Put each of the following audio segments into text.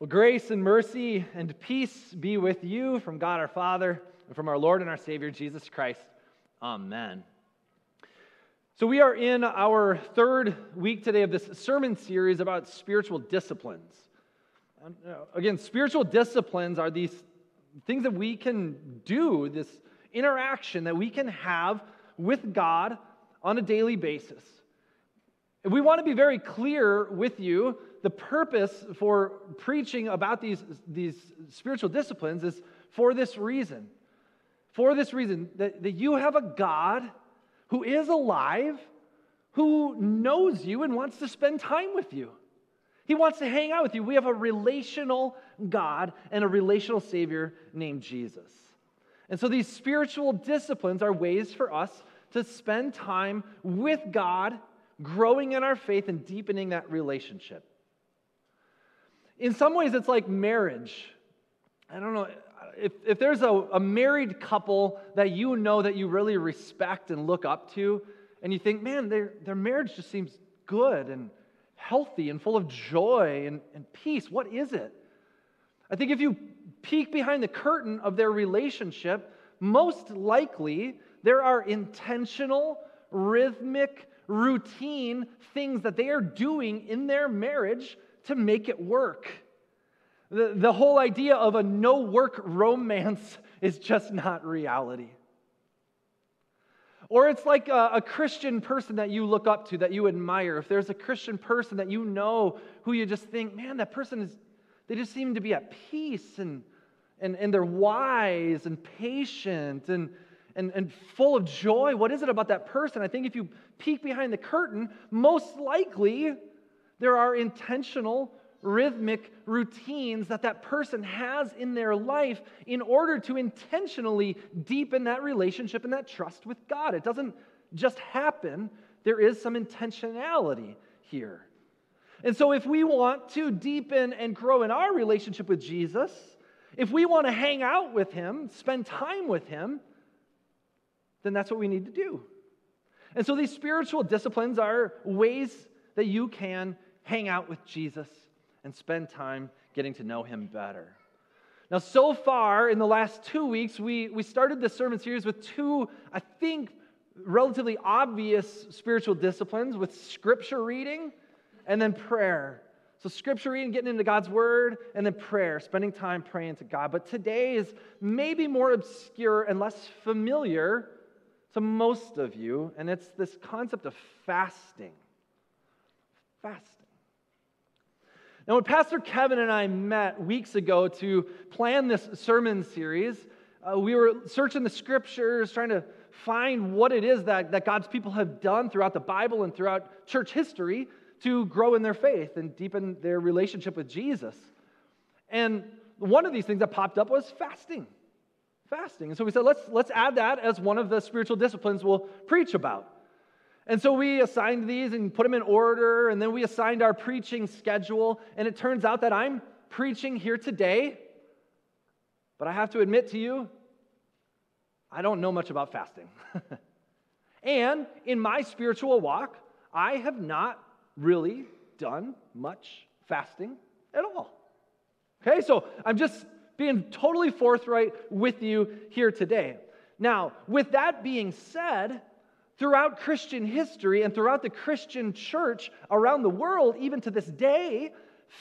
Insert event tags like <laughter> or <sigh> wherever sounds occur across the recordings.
Well, grace and mercy and peace be with you from God our Father and from our Lord and our Savior, Jesus Christ. Amen. So, we are in our third week today of this sermon series about spiritual disciplines. Uh, again, spiritual disciplines are these things that we can do, this interaction that we can have with God on a daily basis. We want to be very clear with you the purpose for preaching about these, these spiritual disciplines is for this reason. For this reason, that, that you have a God who is alive, who knows you and wants to spend time with you. He wants to hang out with you. We have a relational God and a relational Savior named Jesus. And so these spiritual disciplines are ways for us to spend time with God, growing in our faith and deepening that relationship. In some ways, it's like marriage. I don't know. If, if there's a, a married couple that you know that you really respect and look up to, and you think, man, their, their marriage just seems good and healthy and full of joy and, and peace, what is it? I think if you peek behind the curtain of their relationship, most likely there are intentional, rhythmic, routine things that they are doing in their marriage to make it work. The, the whole idea of a no work romance <laughs> is just not reality. Or it's like a, a, Christian person that you look up to, that you admire. If there's a Christian person that you know who you just think, man, that person is, they just seem to be at peace and, and, and they're wise and patient and, and, and full of joy. What is it about that person? I think if you peek behind the curtain, most likely there are intentional, rhythmic routines that that person has in their life in order to intentionally deepen that relationship and that trust with God. It doesn't just happen, there is some intentionality here. And so, if we want to deepen and grow in our relationship with Jesus, if we want to hang out with Him, spend time with Him, then that's what we need to do. And so, these spiritual disciplines are ways that you can hang out with Jesus and spend time getting to know him better. Now, so far in the last two weeks, we, we started this sermon series with two, I think, relatively obvious spiritual disciplines with scripture reading and then prayer. So, scripture reading, getting into God's word, and then prayer, spending time praying to God. But today is maybe more obscure and less familiar to most of you, and it's this concept of fasting. Fasting. Now, when Pastor Kevin and I met weeks ago to plan this sermon series, uh, we were searching the scriptures, trying to find what it is that, that God's people have done throughout the Bible and throughout church history to grow in their faith and deepen their relationship with Jesus. And one of these things that popped up was fasting. Fasting. And so we said, let's, let's add that as one of the spiritual disciplines we'll preach about. And so we assigned these and put them in order, and then we assigned our preaching schedule. And it turns out that I'm preaching here today, but I have to admit to you, I don't know much about fasting. <laughs> and in my spiritual walk, I have not really done much fasting at all. Okay, so I'm just being totally forthright with you here today. Now, with that being said, Throughout Christian history and throughout the Christian church around the world, even to this day,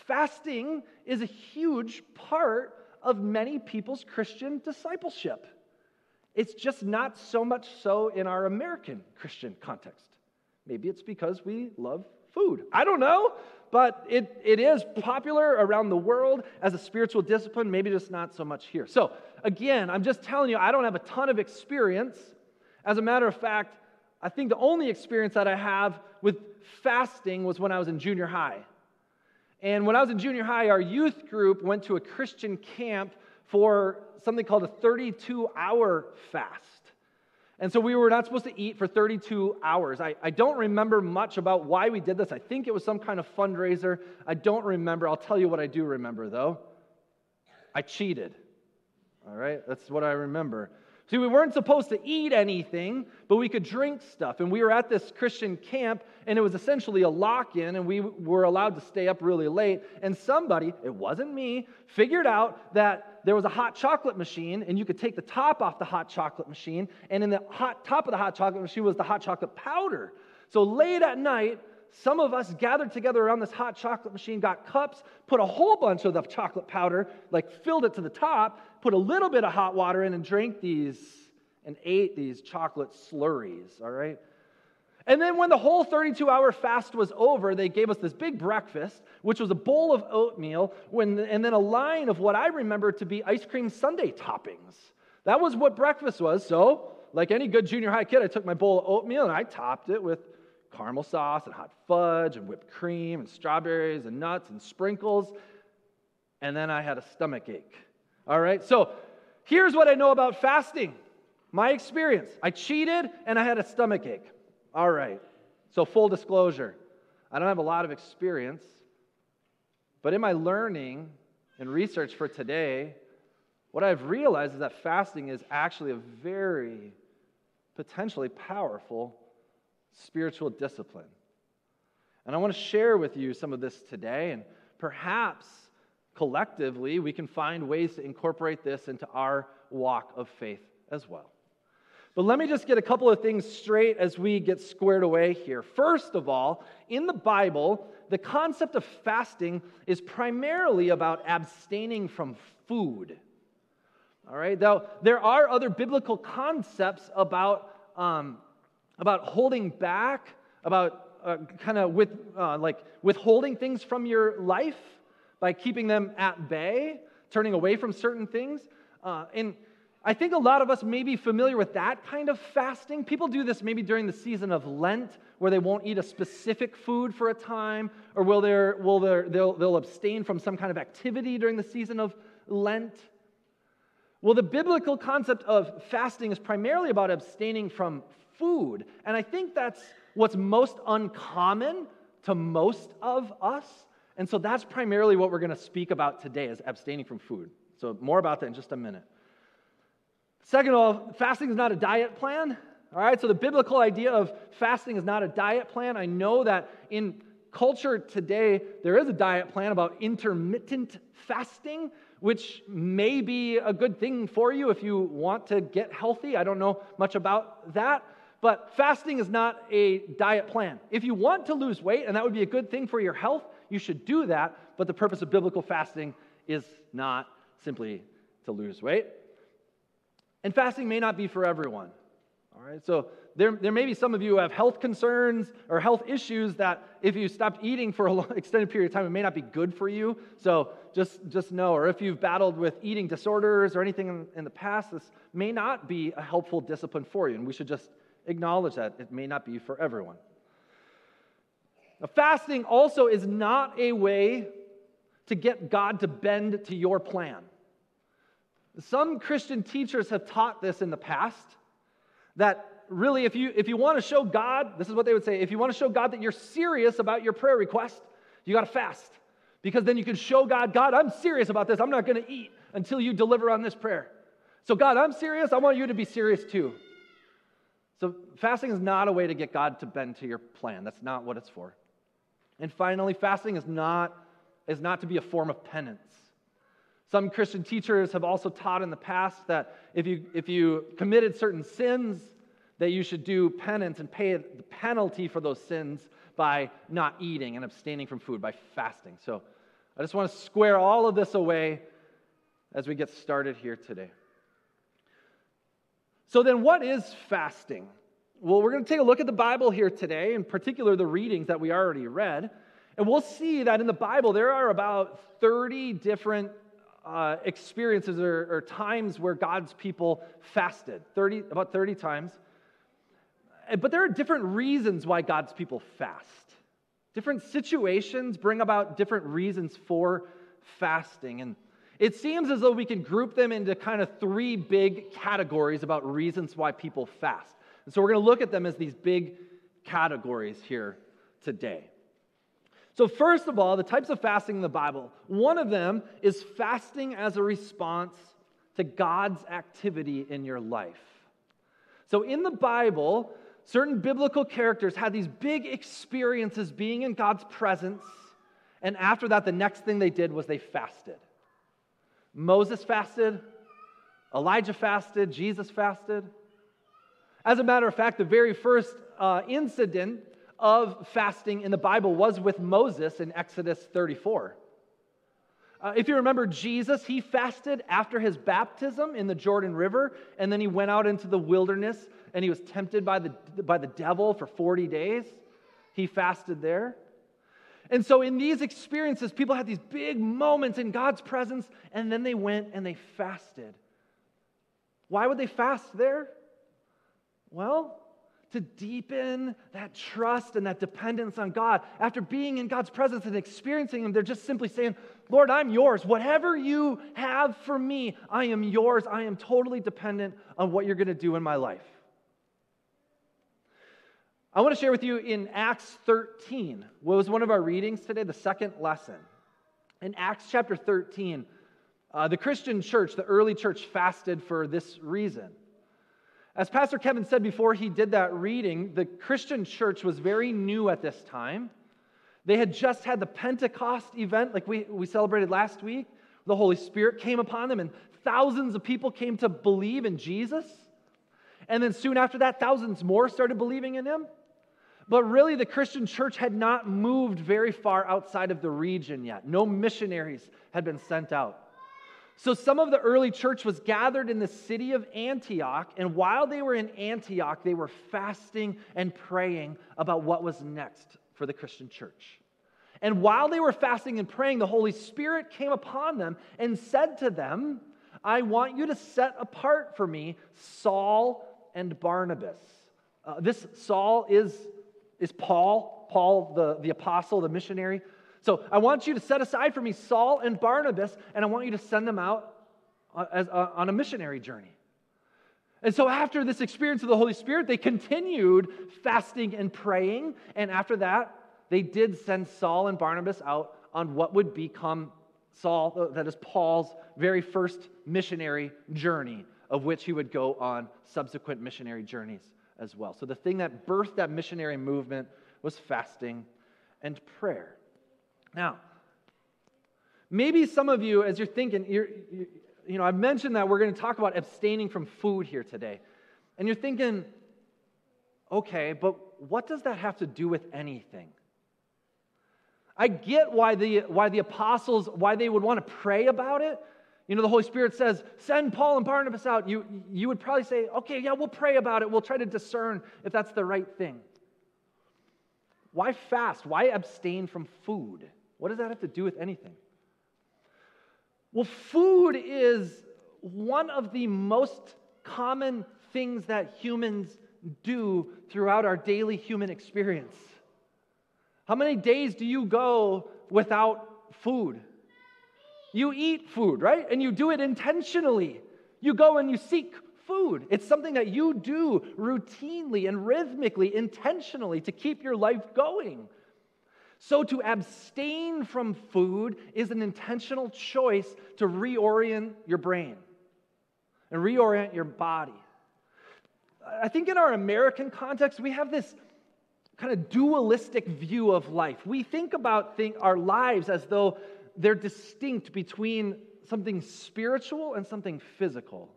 fasting is a huge part of many people's Christian discipleship. It's just not so much so in our American Christian context. Maybe it's because we love food. I don't know, but it, it is popular around the world as a spiritual discipline, maybe just not so much here. So, again, I'm just telling you, I don't have a ton of experience. As a matter of fact, I think the only experience that I have with fasting was when I was in junior high. And when I was in junior high, our youth group went to a Christian camp for something called a 32 hour fast. And so we were not supposed to eat for 32 hours. I, I don't remember much about why we did this. I think it was some kind of fundraiser. I don't remember. I'll tell you what I do remember, though. I cheated. All right? That's what I remember. See, we weren't supposed to eat anything, but we could drink stuff. And we were at this Christian camp, and it was essentially a lock in, and we were allowed to stay up really late. And somebody, it wasn't me, figured out that there was a hot chocolate machine, and you could take the top off the hot chocolate machine, and in the hot top of the hot chocolate machine was the hot chocolate powder. So late at night, some of us gathered together around this hot chocolate machine, got cups, put a whole bunch of the chocolate powder, like filled it to the top, put a little bit of hot water in, and drank these and ate these chocolate slurries, all right? And then when the whole 32 hour fast was over, they gave us this big breakfast, which was a bowl of oatmeal, when, and then a line of what I remember to be ice cream sundae toppings. That was what breakfast was. So, like any good junior high kid, I took my bowl of oatmeal and I topped it with caramel sauce and hot fudge and whipped cream and strawberries and nuts and sprinkles. And then I had a stomach ache. All right, so here's what I know about fasting my experience. I cheated and I had a stomach ache. All right, so full disclosure, I don't have a lot of experience, but in my learning and research for today, what I've realized is that fasting is actually a very potentially powerful spiritual discipline. And I want to share with you some of this today, and perhaps collectively we can find ways to incorporate this into our walk of faith as well. But let me just get a couple of things straight as we get squared away here. First of all, in the Bible, the concept of fasting is primarily about abstaining from food. All right, though there are other biblical concepts about um, about holding back, about uh, kind of with, uh, like withholding things from your life by keeping them at bay, turning away from certain things. Uh, and I think a lot of us may be familiar with that kind of fasting. People do this maybe during the season of Lent, where they won't eat a specific food for a time, or will, will they'll, they'll abstain from some kind of activity during the season of Lent. Well, the biblical concept of fasting is primarily about abstaining from food. And I think that's what's most uncommon to most of us. And so that's primarily what we're going to speak about today is abstaining from food. So more about that in just a minute. Second of all, fasting is not a diet plan. All right, so the biblical idea of fasting is not a diet plan. I know that in culture today, there is a diet plan about intermittent fasting, which may be a good thing for you if you want to get healthy. I don't know much about that. But fasting is not a diet plan. If you want to lose weight, and that would be a good thing for your health, you should do that. But the purpose of biblical fasting is not simply to lose weight. And fasting may not be for everyone. All right, so there, there may be some of you who have health concerns or health issues that if you stopped eating for an <laughs> extended period of time, it may not be good for you. So just, just know. Or if you've battled with eating disorders or anything in, in the past, this may not be a helpful discipline for you. And we should just acknowledge that it may not be for everyone. Now, fasting also is not a way to get God to bend to your plan. Some Christian teachers have taught this in the past that really, if you, if you want to show God, this is what they would say if you want to show God that you're serious about your prayer request, you got to fast. Because then you can show God, God, I'm serious about this. I'm not going to eat until you deliver on this prayer. So, God, I'm serious. I want you to be serious too. So, fasting is not a way to get God to bend to your plan. That's not what it's for. And finally, fasting is not, is not to be a form of penance. Some Christian teachers have also taught in the past that if you, if you committed certain sins, that you should do penance and pay the penalty for those sins by not eating and abstaining from food, by fasting. So I just want to square all of this away as we get started here today. So, then what is fasting? Well, we're going to take a look at the Bible here today, in particular the readings that we already read. And we'll see that in the Bible there are about 30 different uh, experiences or, or, times where God's people fasted. 30, about 30 times. But there are different reasons why God's people fast. Different situations bring about different reasons for fasting. And it seems as though we can group them into kind of three big categories about reasons why people fast. And so we're going to look at them as these big categories here today. So, first of all, the types of fasting in the Bible, one of them is fasting as a response to God's activity in your life. So in the Bible, certain biblical characters had these big experiences being in God's presence. And after that, the next thing they did was they fasted. Moses fasted, Elijah fasted, Jesus fasted. As a matter of fact, the very first uh, incident of fasting in the Bible was with Moses in Exodus 34. Uh, if you remember Jesus, he fasted after his baptism in the Jordan River, and then he went out into the wilderness and he was tempted by the, by the devil for 40 days. He fasted there. And so, in these experiences, people had these big moments in God's presence, and then they went and they fasted. Why would they fast there? Well, to deepen that trust and that dependence on God. After being in God's presence and experiencing Him, they're just simply saying, Lord, I'm yours. Whatever you have for me, I am yours. I am totally dependent on what you're going to do in my life. I want to share with you in Acts 13, what was one of our readings today, the second lesson. In Acts chapter 13, uh, the Christian church, the early church, fasted for this reason. As Pastor Kevin said before he did that reading, the Christian church was very new at this time. They had just had the Pentecost event, like we, we celebrated last week. The Holy Spirit came upon them, and thousands of people came to believe in Jesus. And then soon after that, thousands more started believing in him. But really, the Christian church had not moved very far outside of the region yet. No missionaries had been sent out. So some of the early church was gathered in the city of Antioch, and while they were in Antioch, they were fasting and praying about what was next for the Christian church. And while they were fasting and praying, the Holy Spirit came upon them and said to them, I want you to set apart for me Saul and Barnabas. Uh, this Saul is, is Paul, Paul the, the apostle, the missionary so I want you to set aside for me Saul and Barnabas, and I want you to send them out uh, as, uh, on a missionary journey. And so, after this experience of the Holy Spirit, they continued fasting and praying. And after that, they did send Saul and Barnabas out on what would become Saul, uh, that is Paul's very first missionary journey, of which he would go on subsequent missionary journeys as well. So, the thing that birthed that missionary movement was fasting and prayer. Now, maybe some of you, as you're thinking, you're, you, you know, I've mentioned that we're going to talk about abstaining from food here today. And you're thinking, okay, but what does that have to do with anything? I get why the, why the apostles, why they would want to pray about it. You know, the Holy Spirit says, send Paul and Barnabas out. You, you would probably say, okay, yeah, we'll pray about it. We'll try to discern if that's the right thing. Why fast? Why abstain from food? What does that have to do with anything? Well, food is one of the most common things that humans do throughout our daily human experience. How many days do you go without food? You eat food, right? And you do it intentionally. You go and you seek food. It's something that you do routinely and rhythmically, intentionally to keep your life going. So, to abstain from food is an intentional choice to reorient your brain and reorient your body. I think in our American context, we have this kind of dualistic view of life. We think about think, our lives as though they're distinct between something spiritual and something physical.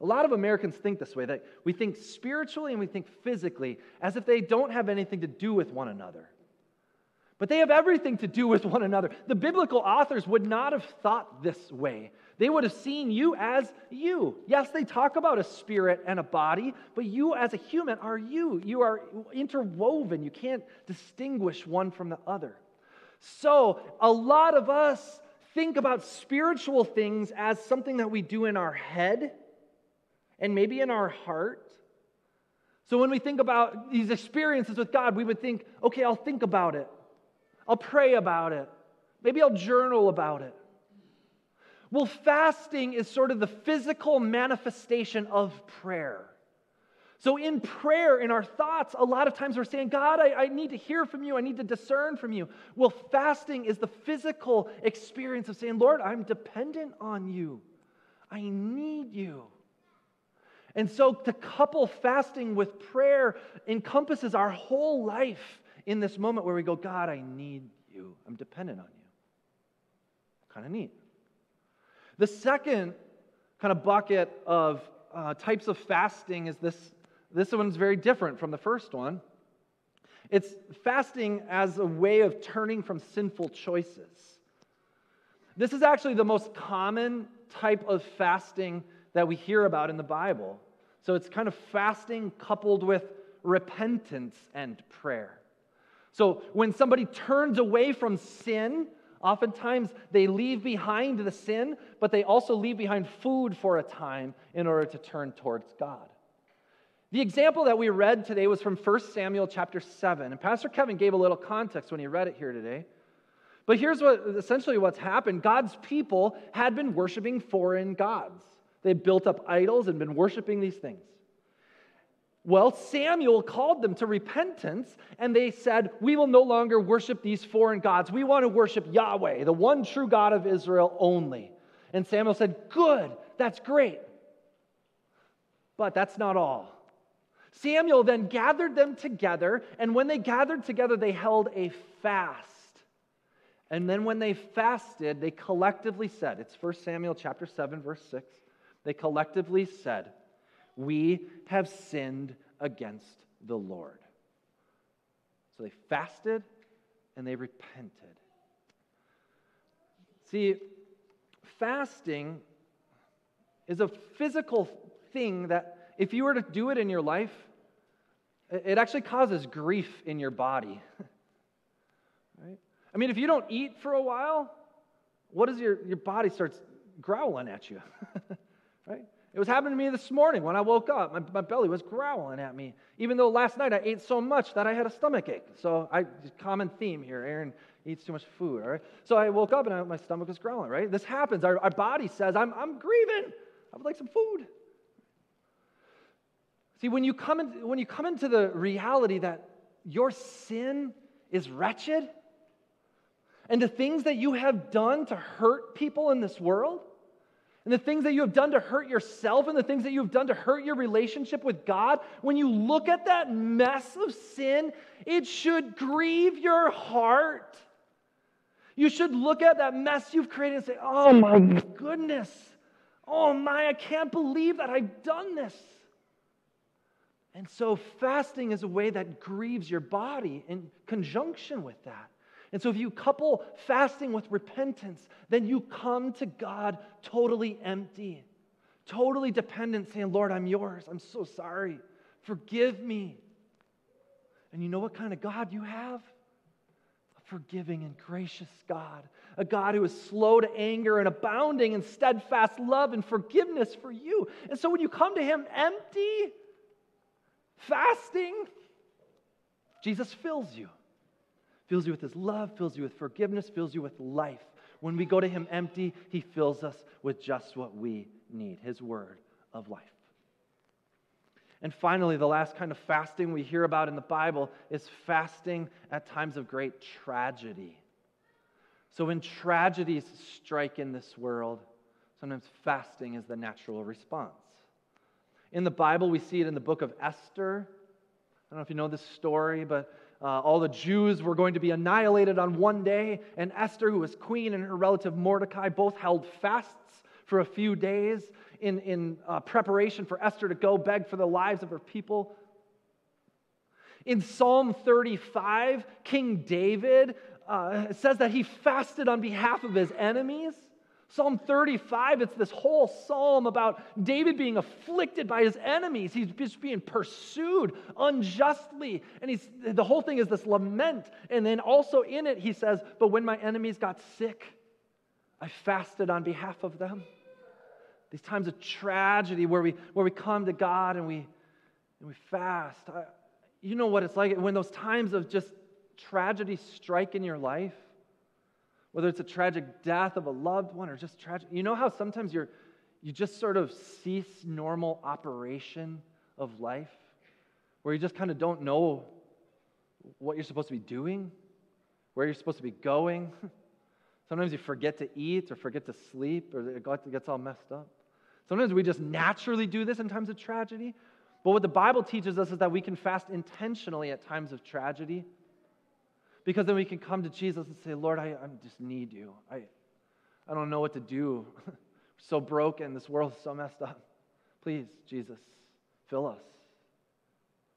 A lot of Americans think this way that we think spiritually and we think physically as if they don't have anything to do with one another. But they have everything to do with one another. The biblical authors would not have thought this way. They would have seen you as you. Yes, they talk about a spirit and a body, but you as a human are you. You are interwoven. You can't distinguish one from the other. So, a lot of us think about spiritual things as something that we do in our head and maybe in our heart. So, when we think about these experiences with God, we would think, okay, I'll think about it. I'll pray about it. Maybe I'll journal about it. Well, fasting is sort of the physical manifestation of prayer. So, in prayer, in our thoughts, a lot of times we're saying, God, I, I, need to hear from you. I need to discern from you. Well, fasting is the physical experience of saying, Lord, I'm dependent on you. I need you. And so to couple fasting with prayer encompasses our whole life in this moment where we go, God, I need you. I'm dependent on you. Kind of neat. The second kind of bucket of uh, types of fasting is this. This one's very different from the first one. It's fasting as a way of turning from sinful choices. This is actually the most common type of fasting that we hear about in the Bible. So it's kind of fasting coupled with repentance and prayer. So when somebody turns away from sin, oftentimes they leave behind the sin, but they also leave behind food for a time in order to turn towards God. The example that we read today was from 1 Samuel chapter 7. And Pastor Kevin gave a little context when he read it here today. But here's what essentially what's happened God's people had been worshiping foreign gods. They built up idols and been worshiping these things. Well, Samuel called them to repentance, and they said, We will no longer worship these foreign gods. We want to worship Yahweh, the one true God of Israel only. And Samuel said, Good, that's great. But that's not all. Samuel then gathered them together, and when they gathered together, they held a fast. And then when they fasted, they collectively said, it's 1 Samuel chapter 7 verse 6. They collectively said, "We have sinned against the Lord." So they fasted and they repented. See, fasting is a physical thing that if you were to do it in your life, it actually causes grief in your body. <laughs> right? I mean, if you don't eat for a while, what is your, your body starts growling at you, <laughs> right? It was happening to me this morning when I woke up. My, my belly was growling at me, even though last night I ate so much that I had a stomach ache. So, I common theme here Aaron eats too much food, all right? So I woke up and I, my stomach was growling, right? This happens. Our, our body says, I'm, I'm grieving. I would like some food. See, when you, come in, when you come into the reality that your sin is wretched, and the things that you have done to hurt people in this world, and the things that you have done to hurt yourself, and the things that you have done to hurt your relationship with God, when you look at that mess of sin, it should grieve your heart. You should look at that mess you've created and say, Oh my goodness, oh my, I can't believe that I've done this. And so, fasting is a way that grieves your body in conjunction with that. And so, if you couple fasting with repentance, then you come to God totally empty, totally dependent, saying, Lord, I'm yours. I'm so sorry. Forgive me. And you know what kind of God you have? A forgiving and gracious God, a God who is slow to anger and abounding in steadfast love and forgiveness for you. And so, when you come to Him empty, fasting, Jesus fills you. Fills you with his love, fills you with forgiveness, fills you with life. When we go to him empty, he fills us with just what we need his word of life. And finally, the last kind of fasting we hear about in the Bible is fasting at times of great tragedy. So, when tragedies strike in this world, sometimes fasting is the natural response. In the Bible, we see it in the book of Esther. I don't know if you know this story, but uh, all the Jews were going to be annihilated on one day, and Esther, who was queen, and her relative Mordecai both held fasts for a few days in, in uh, preparation for Esther to go beg for the lives of her people. In Psalm 35, King David uh, says that he fasted on behalf of his enemies. Psalm 35, it's this whole psalm about David being afflicted by his enemies. He's just being pursued unjustly. And he's, the whole thing is this lament. And then also in it, he says, But when my enemies got sick, I fasted on behalf of them. These times of tragedy where we, where we come to God and we, and we fast. I, you know what it's like when those times of just tragedy strike in your life whether it's a tragic death of a loved one or just tragic. You know how sometimes you're, you just sort of cease normal operation of life, where you just kind of don't know what you're supposed to be doing, where you're supposed to be going. <laughs> Sometimes you forget to eat or forget to sleep or it gets all messed up. Sometimes we just naturally do this in times of tragedy. But what the Bible teaches us is that we can fast intentionally at times of tragedy. Because then we can come to Jesus and say, Lord, I, I just need you. I, I don't know what to do. <laughs> so broken. This world is so messed up. Please, Jesus, fill us.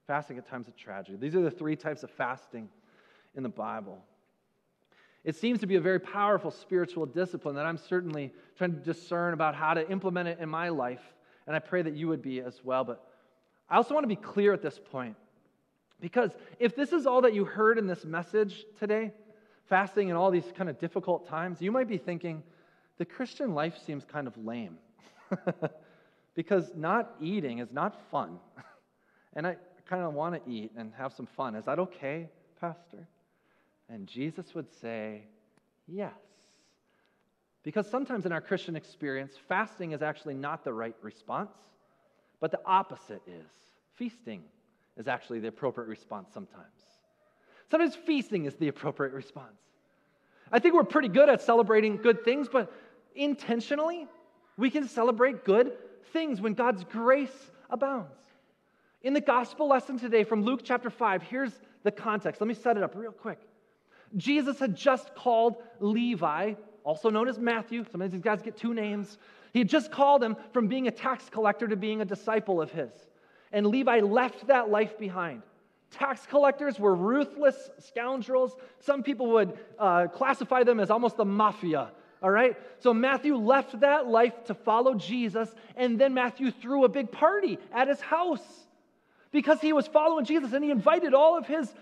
Fasting at times of tragedy. These are the three types of fasting in the Bible. It seems to be a very powerful spiritual discipline that I'm certainly trying to discern about how to implement it in my life. And I pray that you would be as well. But I also want to be clear at this point. Because if this is all that you heard in this message today, fasting in all these kind of difficult times, you might be thinking, the Christian life seems kind of lame. <laughs> because not eating is not fun. <laughs> and I kind of want to eat and have some fun. Is that okay, Pastor? And Jesus would say, Yes. Because sometimes in our Christian experience, fasting is actually not the right response, but the opposite is. Feasting is actually the appropriate response sometimes. Sometimes feasting is the appropriate response. I think we're pretty good at celebrating good things, but intentionally, we can celebrate good things when God's grace abounds. In the gospel lesson today from Luke chapter 5, here's the context. Let me set it up real quick. Jesus had just called Levi, also known as Matthew. Sometimes these guys get two names. He had just called him from being a tax collector to being a disciple of his. And Levi left that life behind. Tax collectors were ruthless scoundrels. Some people would uh, classify them as almost the mafia. All right? So Matthew left that life to follow Jesus, and then Matthew threw a big party at his house because he was following Jesus, and he invited all of his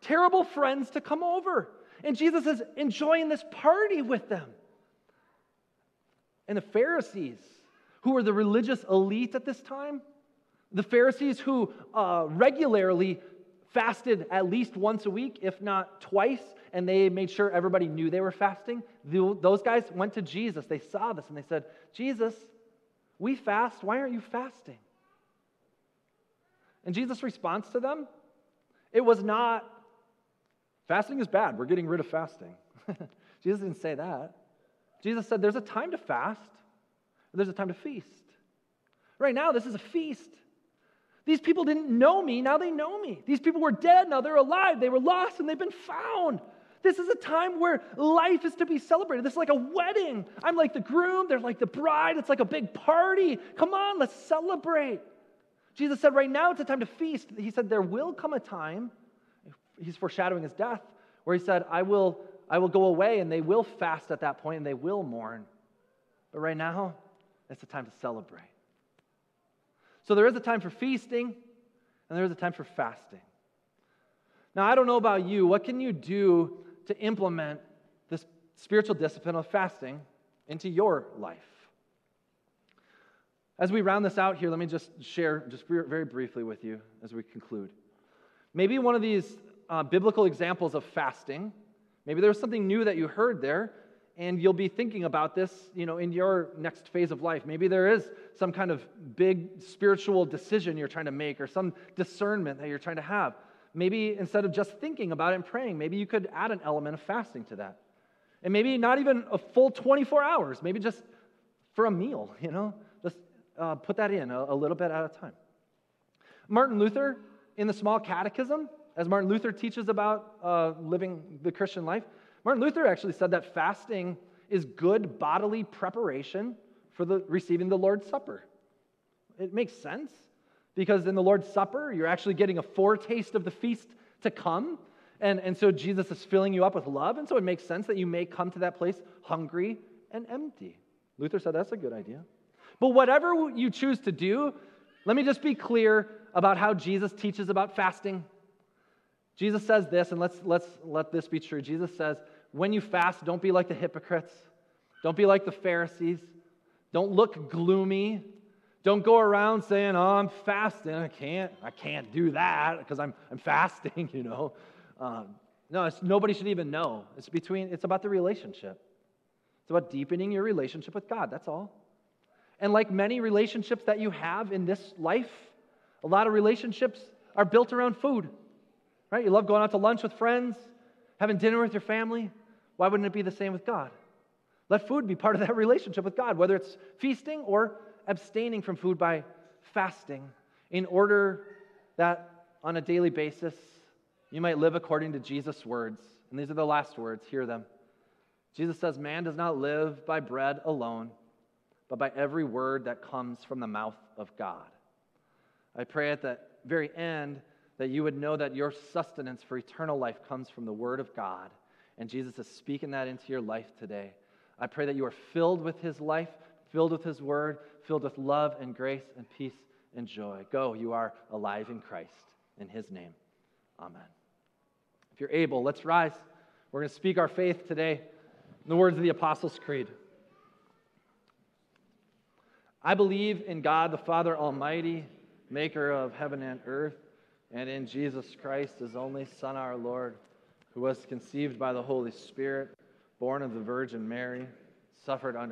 terrible friends to come over. And Jesus is enjoying this party with them. And the Pharisees, who were the religious elite at this time, the Pharisees who uh, regularly fasted at least once a week, if not twice, and they made sure everybody knew they were fasting. Those guys went to Jesus. They saw this and they said, Jesus, we fast. Why aren't you fasting? And Jesus' response to them, it was not, fasting is bad. We're getting rid of fasting. <laughs> Jesus didn't say that. Jesus said, there's a time to fast, there's a time to feast. Right now, this is a feast. These people didn't know me, now they know me. These people were dead, now they're alive. They were lost and they've been found. This is a time where life is to be celebrated. This is like a wedding. I'm like the groom, they're like the bride. It's like a big party. Come on, let's celebrate. Jesus said, right now it's a time to feast. He said, there will come a time, he's foreshadowing his death, where he said, I will, I will go away and they will fast at that point and they will mourn. But right now, it's a time to celebrate. So there is a time for feasting and there is a time for fasting. Now, I don't know about you. What can you do to implement this spiritual discipline of fasting into your life? As we round this out here, let me just share just very briefly with you as we conclude. Maybe one of these uh, biblical examples of fasting, maybe there was something new that you heard there and you'll be thinking about this you know in your next phase of life. Maybe there is some kind of big spiritual decision you're trying to make or some discernment that you're trying to have. Maybe instead of just thinking about it and praying maybe you could add an element of fasting to that. And maybe not even a full 24 hours maybe just for a meal <laughs> you know? Just uh, put that in a, a little bit at a time. Martin luther in the small catechism as martin luther teaches about uh, living the christian life Martin Luther actually said that fasting is good bodily preparation for the, receiving the Lord's Supper. It makes sense because in the Lord's Supper, you're actually getting a foretaste of the feast to come. And, and so Jesus is filling you up with love. And so it makes sense that you may come to that place hungry and empty. Luther said that's a good idea. But whatever you choose to do, let me just be clear about how Jesus teaches about fasting. Jesus says this, and let's, let's let this be true. Jesus says, when you fast, don't be like the hypocrites. Don't be like the Pharisees. Don't look gloomy. Don't go around saying, "Oh, I'm fasting. I can't. I can't do that because I'm, I'm fasting." <laughs> You know. Um, no, nobody should even know. It's between. It's about the relationship. It's about deepening your relationship with God. That's all. And like many relationships that you have in this life, a lot of relationships are built around food. Right? You love going out to lunch with friends, having dinner with your family. Why wouldn't it be the same with God? Let food be part of that <laughs> relationship with God, whether it's feasting or abstaining from food by fasting in order that on a daily basis you might live according to Jesus' words. And these are the last words, hear them. Jesus says, Man does not live by bread alone, but by every word that comes from the mouth of God. I pray at the very end that you would know that your sustenance for eternal life comes from the Word of God. And Jesus is speaking that into your life today. I pray that you are filled with His life, filled with His Word, filled with love and grace and peace and joy. Go, you are alive in Christ. In His name, Amen. If you're able, let's rise. We're going to speak our faith today in the words of the Apostles' Creed. I believe in God the Father Almighty, maker of heaven and earth and in Jesus Christ, his only Son, our Lord, who was conceived by the Holy Spirit, born of the Virgin Mary, suffered under